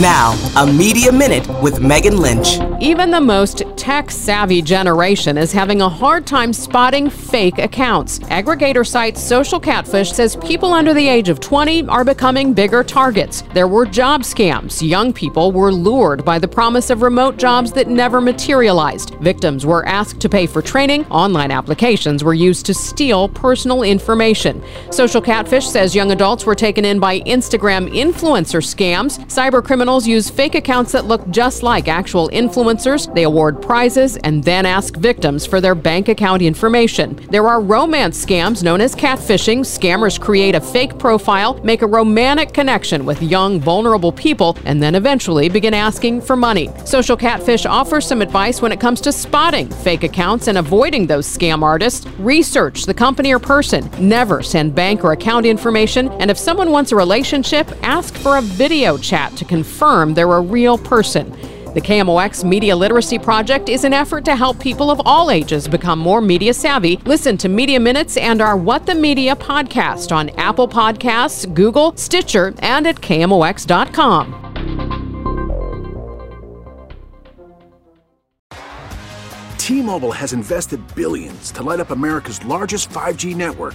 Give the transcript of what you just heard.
Now, a Media Minute with Megan Lynch. Even the most tech savvy generation is having a hard time spotting fake accounts. Aggregator site Social Catfish says people under the age of 20 are becoming bigger targets. There were job scams. Young people were lured by the promise of remote jobs that never materialized. Victims were asked to pay for training. Online applications were used to steal personal information. Social Catfish says young adults were taken in by Instagram influencer scams. Cyber criminals use fake accounts that look just like actual influencers. They award prizes and then ask victims for their bank account information. There are romance scams known as catfishing. Scammers create a fake profile, make a romantic connection with young, vulnerable people, and then eventually begin asking for money. Social Catfish offers some advice when it comes to spotting fake accounts and avoiding those scam artists. Research the company or person. Never send bank or account information. And if someone wants a relationship, ask for a video chat to confirm they're a real person. The KMOX Media Literacy Project is an effort to help people of all ages become more media savvy. Listen to Media Minutes and our What the Media podcast on Apple Podcasts, Google, Stitcher, and at KMOX.com. T-Mobile has invested billions to light up America's largest 5G network